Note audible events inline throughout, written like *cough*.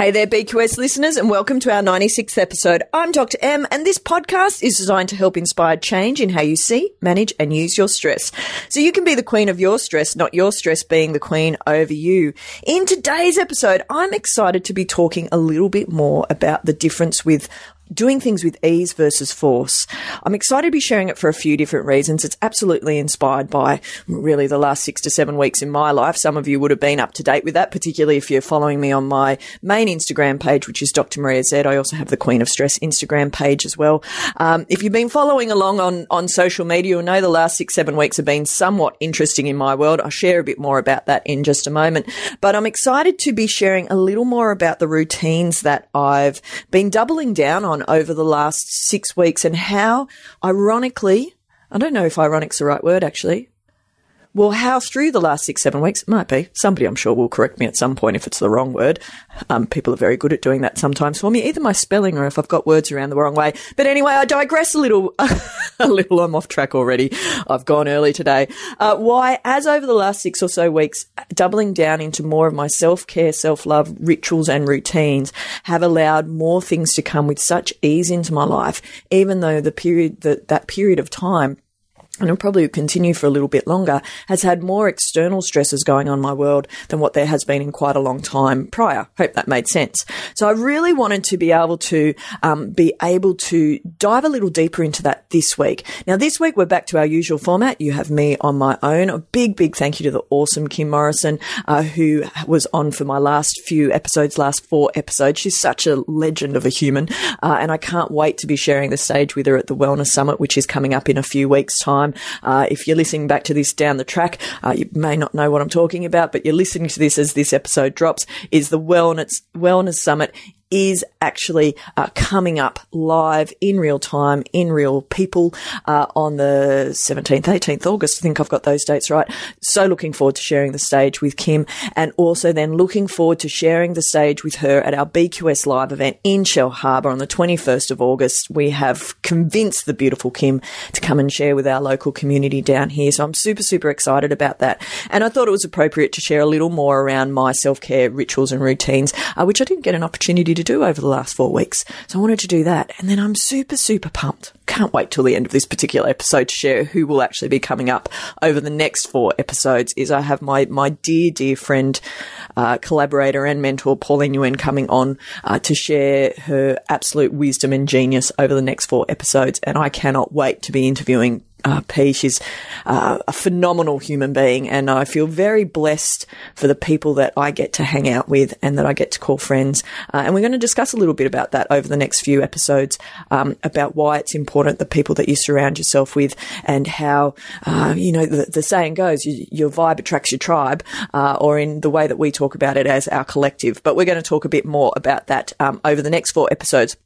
Hey there, BQS listeners, and welcome to our 96th episode. I'm Dr. M, and this podcast is designed to help inspire change in how you see, manage, and use your stress. So you can be the queen of your stress, not your stress being the queen over you. In today's episode, I'm excited to be talking a little bit more about the difference with doing things with ease versus force. I'm excited to be sharing it for a few different reasons. It's absolutely inspired by really the last six to seven weeks in my life. Some of you would have been up to date with that, particularly if you're following me on my main Instagram page, which is Dr. Maria Z. I also have the Queen of Stress Instagram page as well. Um, if you've been following along on, on social media, you'll know the last six, seven weeks have been somewhat interesting in my world. I'll share a bit more about that in just a moment. But I'm excited to be sharing a little more about the routines that I've been doubling down on over the last six weeks and how, ironically, I don't know if ironic's the right word actually. Well, how through the last six, seven weeks, it might be. Somebody I'm sure will correct me at some point if it's the wrong word. Um, people are very good at doing that sometimes for me, either my spelling or if I've got words around the wrong way. But anyway, I digress a little, *laughs* a little. I'm off track already. I've gone early today. Uh, why, as over the last six or so weeks, doubling down into more of my self care, self love rituals and routines have allowed more things to come with such ease into my life, even though the period, that that period of time and it'll probably continue for a little bit longer, has had more external stresses going on my world than what there has been in quite a long time prior. Hope that made sense. So I really wanted to be able to um, be able to dive a little deeper into that this week. Now, this week we're back to our usual format. You have me on my own. A big, big thank you to the awesome Kim Morrison, uh, who was on for my last few episodes, last four episodes. She's such a legend of a human, uh, and I can't wait to be sharing the stage with her at the Wellness Summit, which is coming up in a few weeks' time. Uh, if you're listening back to this down the track, uh, you may not know what I'm talking about, but you're listening to this as this episode drops. Is the Wellness Wellness Summit is actually uh, coming up live in real time, in real people, uh, on the 17th, 18th August. I think I've got those dates right. So looking forward to sharing the stage with Kim and also then looking forward to sharing the stage with her at our BQS live event in Shellharbour on the 21st of August. We have convinced the beautiful Kim to come and share with our local community down here. So I'm super, super excited about that. And I thought it was appropriate to share a little more around my self-care rituals and routines, uh, which I didn't get an opportunity to to do over the last four weeks. So I wanted to do that. And then I'm super, super pumped. Can't wait till the end of this particular episode to share who will actually be coming up over the next four episodes is I have my, my dear, dear friend, uh, collaborator and mentor, Pauline Nguyen coming on, uh, to share her absolute wisdom and genius over the next four episodes. And I cannot wait to be interviewing uh, P. She's uh, a phenomenal human being, and I feel very blessed for the people that I get to hang out with and that I get to call friends. Uh, and we're going to discuss a little bit about that over the next few episodes um, about why it's important the people that you surround yourself with and how, uh, you know, the, the, saying goes, you, your vibe attracts your tribe, uh, or in the way that we talk about it as our collective. But we're going to talk a bit more about that um, over the next four episodes.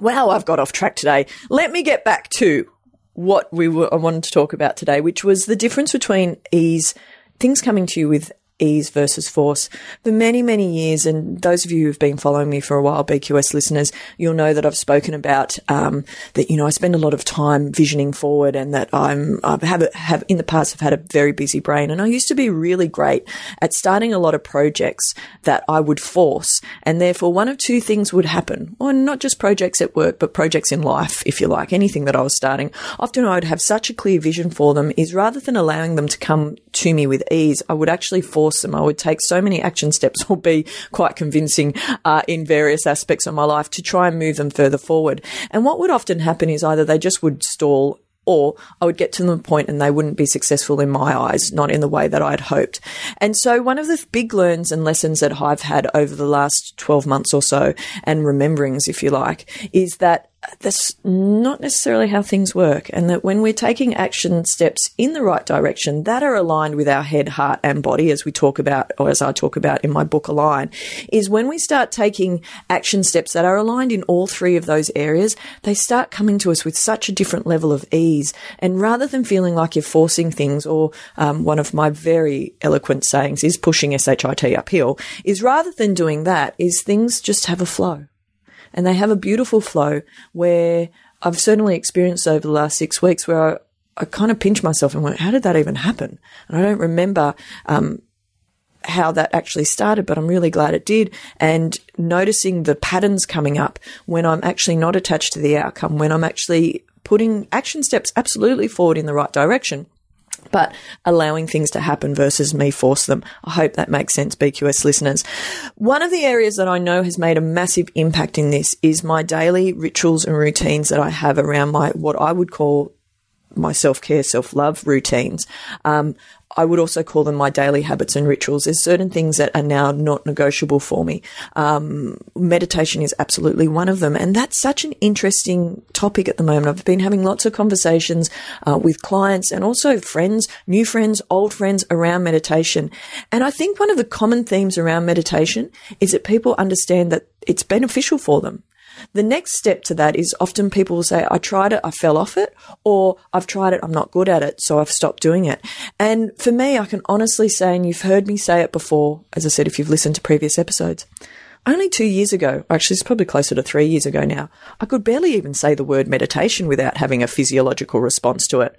Wow, I've got off track today. Let me get back to what we were, I wanted to talk about today, which was the difference between ease, things coming to you with ease versus force. For many, many years, and those of you who've been following me for a while, BQS listeners, you'll know that I've spoken about um, that. You know, I spend a lot of time visioning forward, and that I'm I have have in the past have had a very busy brain, and I used to be really great at starting a lot of projects that I would force, and therefore one of two things would happen, or not just projects at work, but projects in life, if you like, anything that I was starting. Often I would have such a clear vision for them, is rather than allowing them to come to me with ease, I would actually force awesome. I would take so many action steps *laughs* or be quite convincing uh, in various aspects of my life to try and move them further forward. And what would often happen is either they just would stall or I would get to the point and they wouldn't be successful in my eyes, not in the way that I'd hoped. And so one of the big learns and lessons that I've had over the last 12 months or so and rememberings, if you like, is that that's not necessarily how things work. And that when we're taking action steps in the right direction that are aligned with our head, heart, and body, as we talk about, or as I talk about in my book Align, is when we start taking action steps that are aligned in all three of those areas, they start coming to us with such a different level of ease. And rather than feeling like you're forcing things, or um, one of my very eloquent sayings is pushing SHIT uphill, is rather than doing that, is things just have a flow and they have a beautiful flow where I've certainly experienced over the last six weeks where I, I kind of pinch myself and went, how did that even happen? And I don't remember, um, how that actually started, but I'm really glad it did. And noticing the patterns coming up when I'm actually not attached to the outcome, when I'm actually putting action steps absolutely forward in the right direction but allowing things to happen versus me force them. I hope that makes sense, BQS listeners. One of the areas that I know has made a massive impact in this is my daily rituals and routines that I have around my, what I would call my self care, self love routines. Um, I would also call them my daily habits and rituals. There's certain things that are now not negotiable for me. Um, meditation is absolutely one of them. And that's such an interesting topic at the moment. I've been having lots of conversations uh, with clients and also friends, new friends, old friends around meditation. And I think one of the common themes around meditation is that people understand that it's beneficial for them. The next step to that is often people will say, I tried it, I fell off it, or I've tried it, I'm not good at it, so I've stopped doing it. And for me, I can honestly say, and you've heard me say it before, as I said, if you've listened to previous episodes, only two years ago, actually, it's probably closer to three years ago now, I could barely even say the word meditation without having a physiological response to it.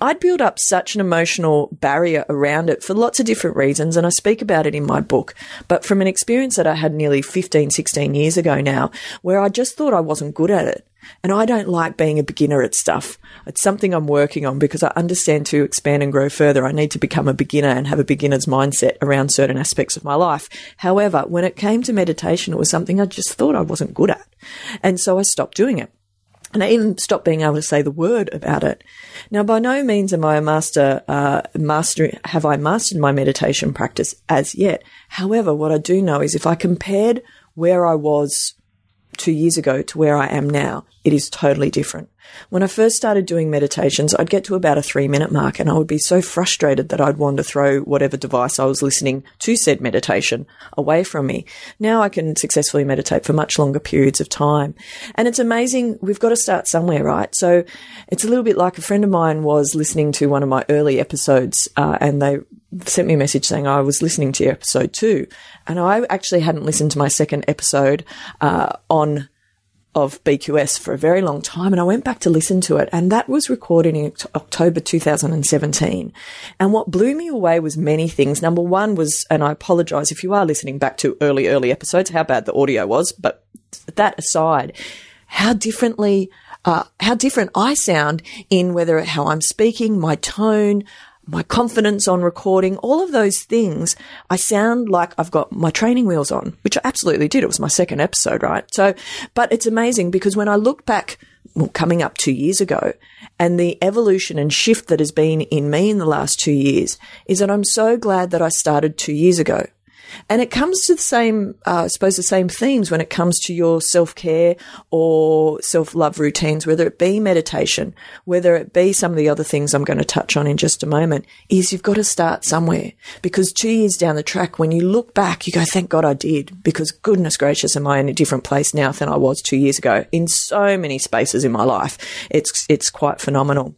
I'd built up such an emotional barrier around it for lots of different reasons, and I speak about it in my book. But from an experience that I had nearly 15, 16 years ago now, where I just thought I wasn't good at it. And I don't like being a beginner at stuff. It's something I'm working on because I understand to expand and grow further, I need to become a beginner and have a beginner's mindset around certain aspects of my life. However, when it came to meditation, it was something I just thought I wasn't good at. And so I stopped doing it. And I even stopped being able to say the word about it. Now, by no means am I a master, uh, master, have I mastered my meditation practice as yet. However, what I do know is if I compared where I was two years ago to where I am now, it is totally different. When I first started doing meditations, I'd get to about a three minute mark and I would be so frustrated that I'd want to throw whatever device I was listening to said meditation away from me. Now I can successfully meditate for much longer periods of time. And it's amazing. We've got to start somewhere, right? So it's a little bit like a friend of mine was listening to one of my early episodes, uh, and they sent me a message saying I was listening to episode two, and I actually hadn't listened to my second episode uh, on of BQS for a very long time. And I went back to listen to it and that was recorded in October 2017. And what blew me away was many things. Number one was, and I apologize if you are listening back to early, early episodes, how bad the audio was, but that aside, how differently uh, how different I sound in whether how I'm speaking, my tone, my confidence on recording, all of those things, I sound like I've got my training wheels on, which I absolutely did. It was my second episode, right? So, but it's amazing because when I look back, well, coming up two years ago, and the evolution and shift that has been in me in the last two years is that I'm so glad that I started two years ago and it comes to the same, uh, I suppose, the same themes when it comes to your self care or self love routines, whether it be meditation, whether it be some of the other things I'm going to touch on in just a moment, is you've got to start somewhere. Because two years down the track, when you look back, you go, thank God I did. Because goodness gracious, am I in a different place now than I was two years ago in so many spaces in my life. It's, it's quite phenomenal.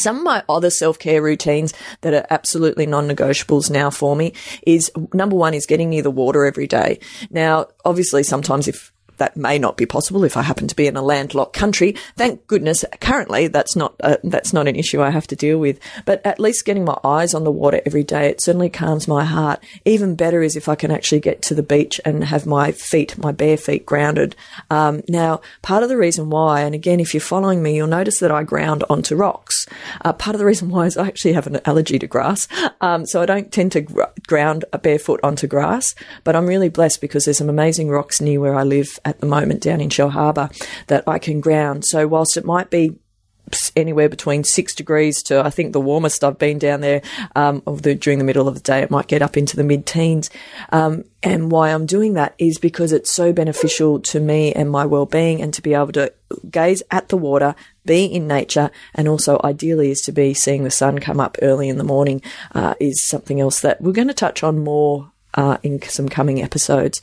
Some of my other self care routines that are absolutely non negotiables now for me is number one is getting near the water every day. Now, obviously, sometimes if that may not be possible if I happen to be in a landlocked country. Thank goodness, currently that's not uh, that's not an issue I have to deal with. But at least getting my eyes on the water every day, it certainly calms my heart. Even better is if I can actually get to the beach and have my feet, my bare feet, grounded. Um, now, part of the reason why, and again, if you're following me, you'll notice that I ground onto rocks. Uh, part of the reason why is I actually have an allergy to grass, um, so I don't tend to gr- ground a barefoot onto grass. But I'm really blessed because there's some amazing rocks near where I live at the moment down in Shellharbour that I can ground. So whilst it might be anywhere between six degrees to I think the warmest I've been down there um, the, during the middle of the day. It might get up into the mid teens. Um, and why I'm doing that is because it's so beneficial to me and my well being, and to be able to gaze at the water, be in nature, and also ideally is to be seeing the sun come up early in the morning uh, is something else that we're going to touch on more uh, in some coming episodes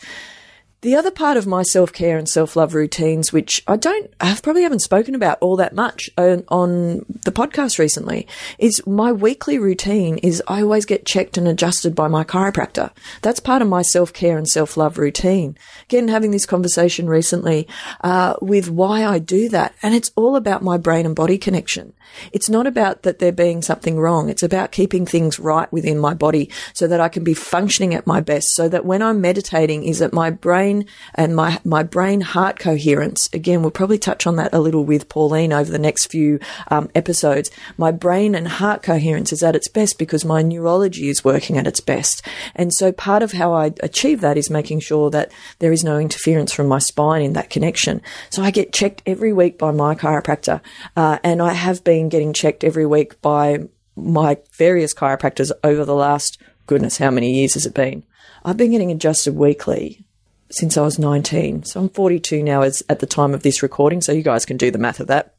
The other part of my self care and self love routines, which I don't, I probably haven't spoken about all that much on, on, the podcast recently, is my weekly routine is I always get checked and adjusted by my chiropractor. That's part of my self care and self love routine. Again, having this conversation recently uh, with why I do that, and it's all about my brain and body connection. It's not about that there being something wrong. It's about keeping things right within my body so that I can be functioning at my best. So that when I'm meditating, is that my brain and my my brain heart coherence. Again, we'll probably touch on that a little with Pauline over the next few um, episodes. My brain and heart coherence is at its best because my neurology is working at its best. And so part of how I achieve that is making sure that there is no interference from my spine in that connection. So I get checked every week by my chiropractor, uh, and I have been getting checked every week by my various chiropractors over the last, goodness, how many years has it been? I've been getting adjusted weekly since I was 19. So I'm 42 now as, at the time of this recording. So you guys can do the math of that.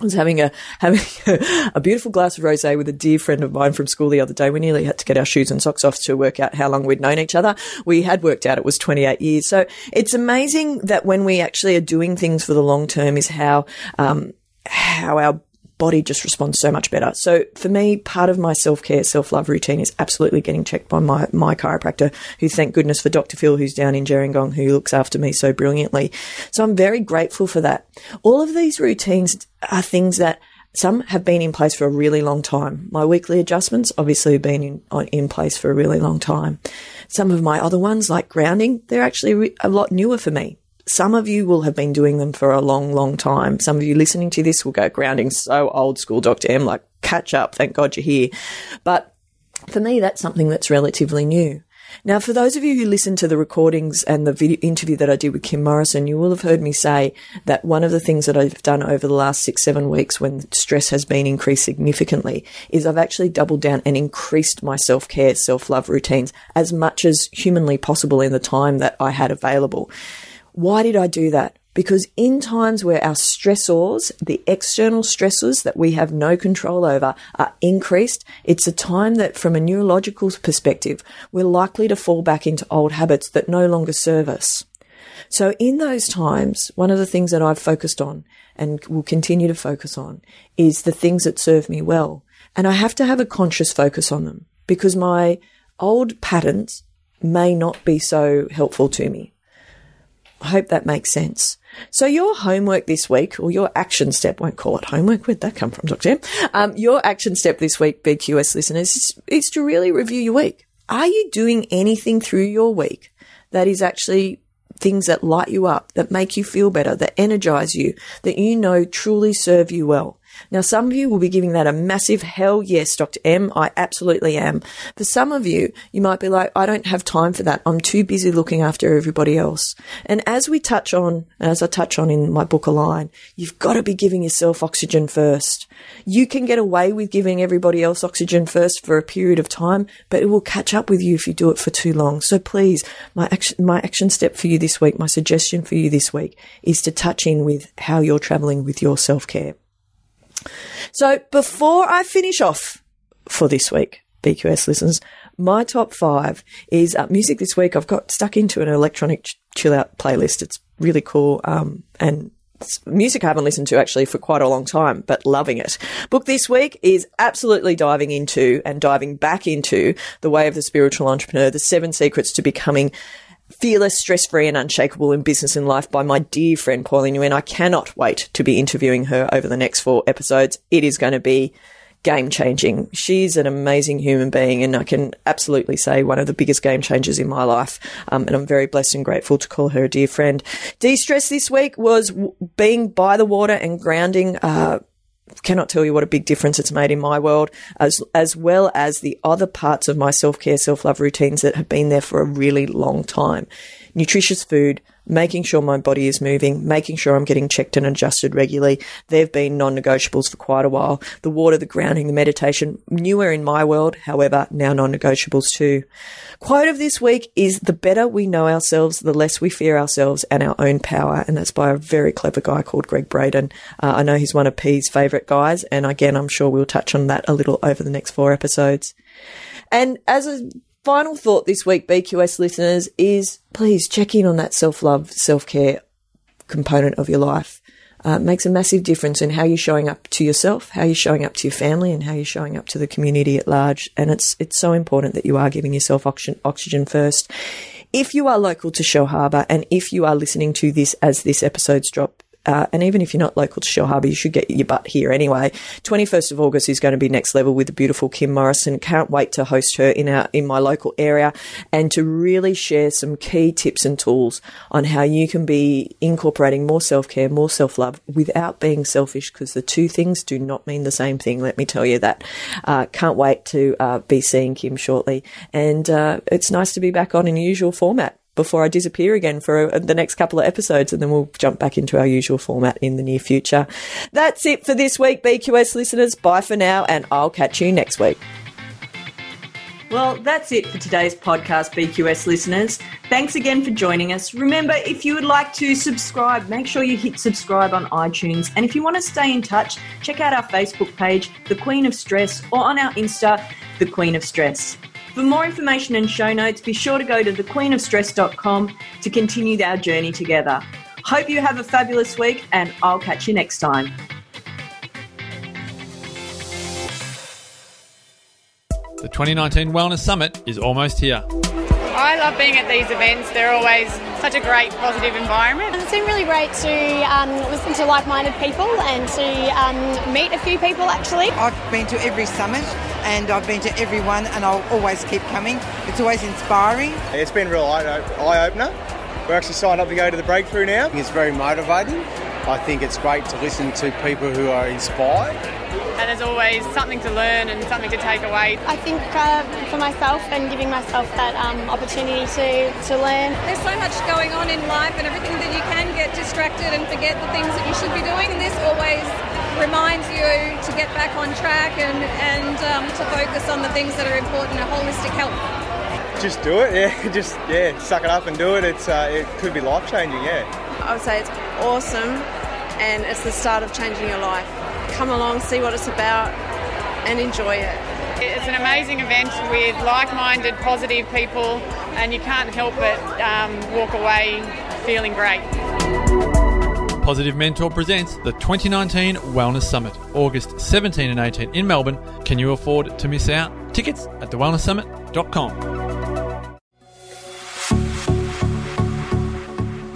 I was having a *laughs* having a, beautiful glass of rosé with a dear friend of mine from school the other day. We nearly had to get our shoes and socks off to work out how long we'd known each other. We had worked out it was 28 years. So it's amazing that when we actually are doing things for the long term, is how um, how our body just responds so much better. So for me, part of my self care, self love routine is absolutely getting checked by my, my chiropractor, who thank goodness for Dr. Phil, who's down in Gerringong, who looks after me so brilliantly. So I'm very grateful for that. All of these routines are things that some have been in place for a really long time. My weekly adjustments obviously have been in, in place for a really long time. Some of my other ones, like grounding, they're actually a lot newer for me. Some of you will have been doing them for a long, long time. Some of you listening to this will go grounding so old school, Dr. M, like catch up. Thank God you're here. But for me, that's something that's relatively new. Now, for those of you who listen to the recordings and the video interview that I did with Kim Morrison, you will have heard me say that one of the things that I've done over the last six, seven weeks when stress has been increased significantly is I've actually doubled down and increased my self care, self love routines as much as humanly possible in the time that I had available. Why did I do that? Because in times where our stressors, the external stressors that we have no control over, are increased, it's a time that, from a neurological perspective, we're likely to fall back into old habits that no longer serve us. So, in those times, one of the things that I've focused on and will continue to focus on is the things that serve me well. And I have to have a conscious focus on them because my old patterns may not be so helpful to me. I hope that makes sense. So your homework this week, or your action step, won't call it homework. Where'd that come from, Dr. M? Um, your action step this week, BQS listeners, is, is to really review your week. Are you doing anything through your week that is actually things that light you up, that make you feel better, that energize you, that you know truly serve you well? Now, some of you will be giving that a massive hell yes, Dr. M. I absolutely am. For some of you, you might be like, I don't have time for that. I'm too busy looking after everybody else. And as we touch on, as I touch on in my book Align, you've got to be giving yourself oxygen first. You can get away with giving everybody else oxygen first for a period of time, but it will catch up with you if you do it for too long. So please, my action, my action step for you this week, my suggestion for you this week is to touch in with how you're traveling with your self care. So before I finish off for this week, BQS listeners, my top five is uh, music this week. I've got stuck into an electronic ch- chill out playlist. It's really cool. Um, and music I haven't listened to actually for quite a long time, but loving it. Book this week is absolutely diving into and diving back into the way of the spiritual entrepreneur, the seven secrets to becoming Fearless, Stress Free, and Unshakable in Business and Life by my dear friend Pauline Nguyen. I cannot wait to be interviewing her over the next four episodes. It is going to be game changing. She's an amazing human being, and I can absolutely say one of the biggest game changers in my life. Um, and I'm very blessed and grateful to call her a dear friend. De stress this week was being by the water and grounding. Uh, cannot tell you what a big difference it's made in my world, as as well as the other parts of my self care, self love routines that have been there for a really long time. Nutritious food, making sure my body is moving, making sure I'm getting checked and adjusted regularly. They've been non negotiables for quite a while. The water, the grounding, the meditation, newer in my world, however, now non negotiables too. Quote of this week is the better we know ourselves, the less we fear ourselves and our own power. And that's by a very clever guy called Gregg Braden. Uh, I know he's one of P's favourite guys. And again, I'm sure we'll touch on that a little over the next four episodes. And as a final thought this week, BQS listeners, is please check in on that self love, self care component of your life. Uh, makes a massive difference in how you're showing up to yourself, how you're showing up to your family, and how you're showing up to the community at large. And it's it's so important that you are giving yourself oxygen, oxygen first. If you are local to Shellharbour, and if you are listening to this as this episode's drop uh, and even if you're not local to Shellharbour, you should get your butt here anyway. 21st of August is going to be next level with the beautiful Kim Morrison. Can't wait to host her in our, in my local area and to really share some key tips and tools on how you can be incorporating more self-care, more self-love without being selfish because the two things do not mean the same thing. Let me tell you that. Uh, can't wait to uh, be seeing Kim shortly. And uh, it's nice to be back on in usual format before I disappear again for uh, the next couple of episodes, and then we'll jump back into our usual format in the near future. That's it for this week, BQS listeners. Bye for now, and I'll catch you next week. Well, that's it for today's podcast, BQS listeners. Thanks again for joining us. Remember, if you would like to subscribe, make sure you hit subscribe on iTunes. And if you want to stay in touch, check out our Facebook page, The Queen of Stress, or on our Insta, The Queen of Stress. For more information and show notes, be sure to go to thequeenofstress.com to continue our journey together. Hope you have a fabulous week, and I'll catch you next time. The 2019 Wellness Summit is almost here. I love being at these events. They're always such a great, positive environment. It's been really great to um, listen to like minded people and to um, meet a few people actually. I've been to every summit and I've been to every one and I'll always keep coming. It's always inspiring. It's been a real eye opener. We're actually signed up to go to the breakthrough now. It's very motivating. I think it's great to listen to people who are inspired and there's always something to learn and something to take away. I think uh, for myself and giving myself that um, opportunity to, to learn. There's so much going on in life and everything that you can get distracted and forget the things that you should be doing, and this always reminds you to get back on track and, and um, to focus on the things that are important, a holistic health. Just do it, *laughs* yeah. Just yeah, suck it up and do it. It's uh, it could be life changing, yeah. I would say it's awesome, and it's the start of changing your life come along, see what it's about, and enjoy it. It's an amazing event with like minded, positive people, and you can't help but um, walk away feeling great. Positive Mentor presents the 2019 Wellness Summit, August 17 and 18 in Melbourne. Can you afford to miss out? Tickets at thewellnesssummit.com.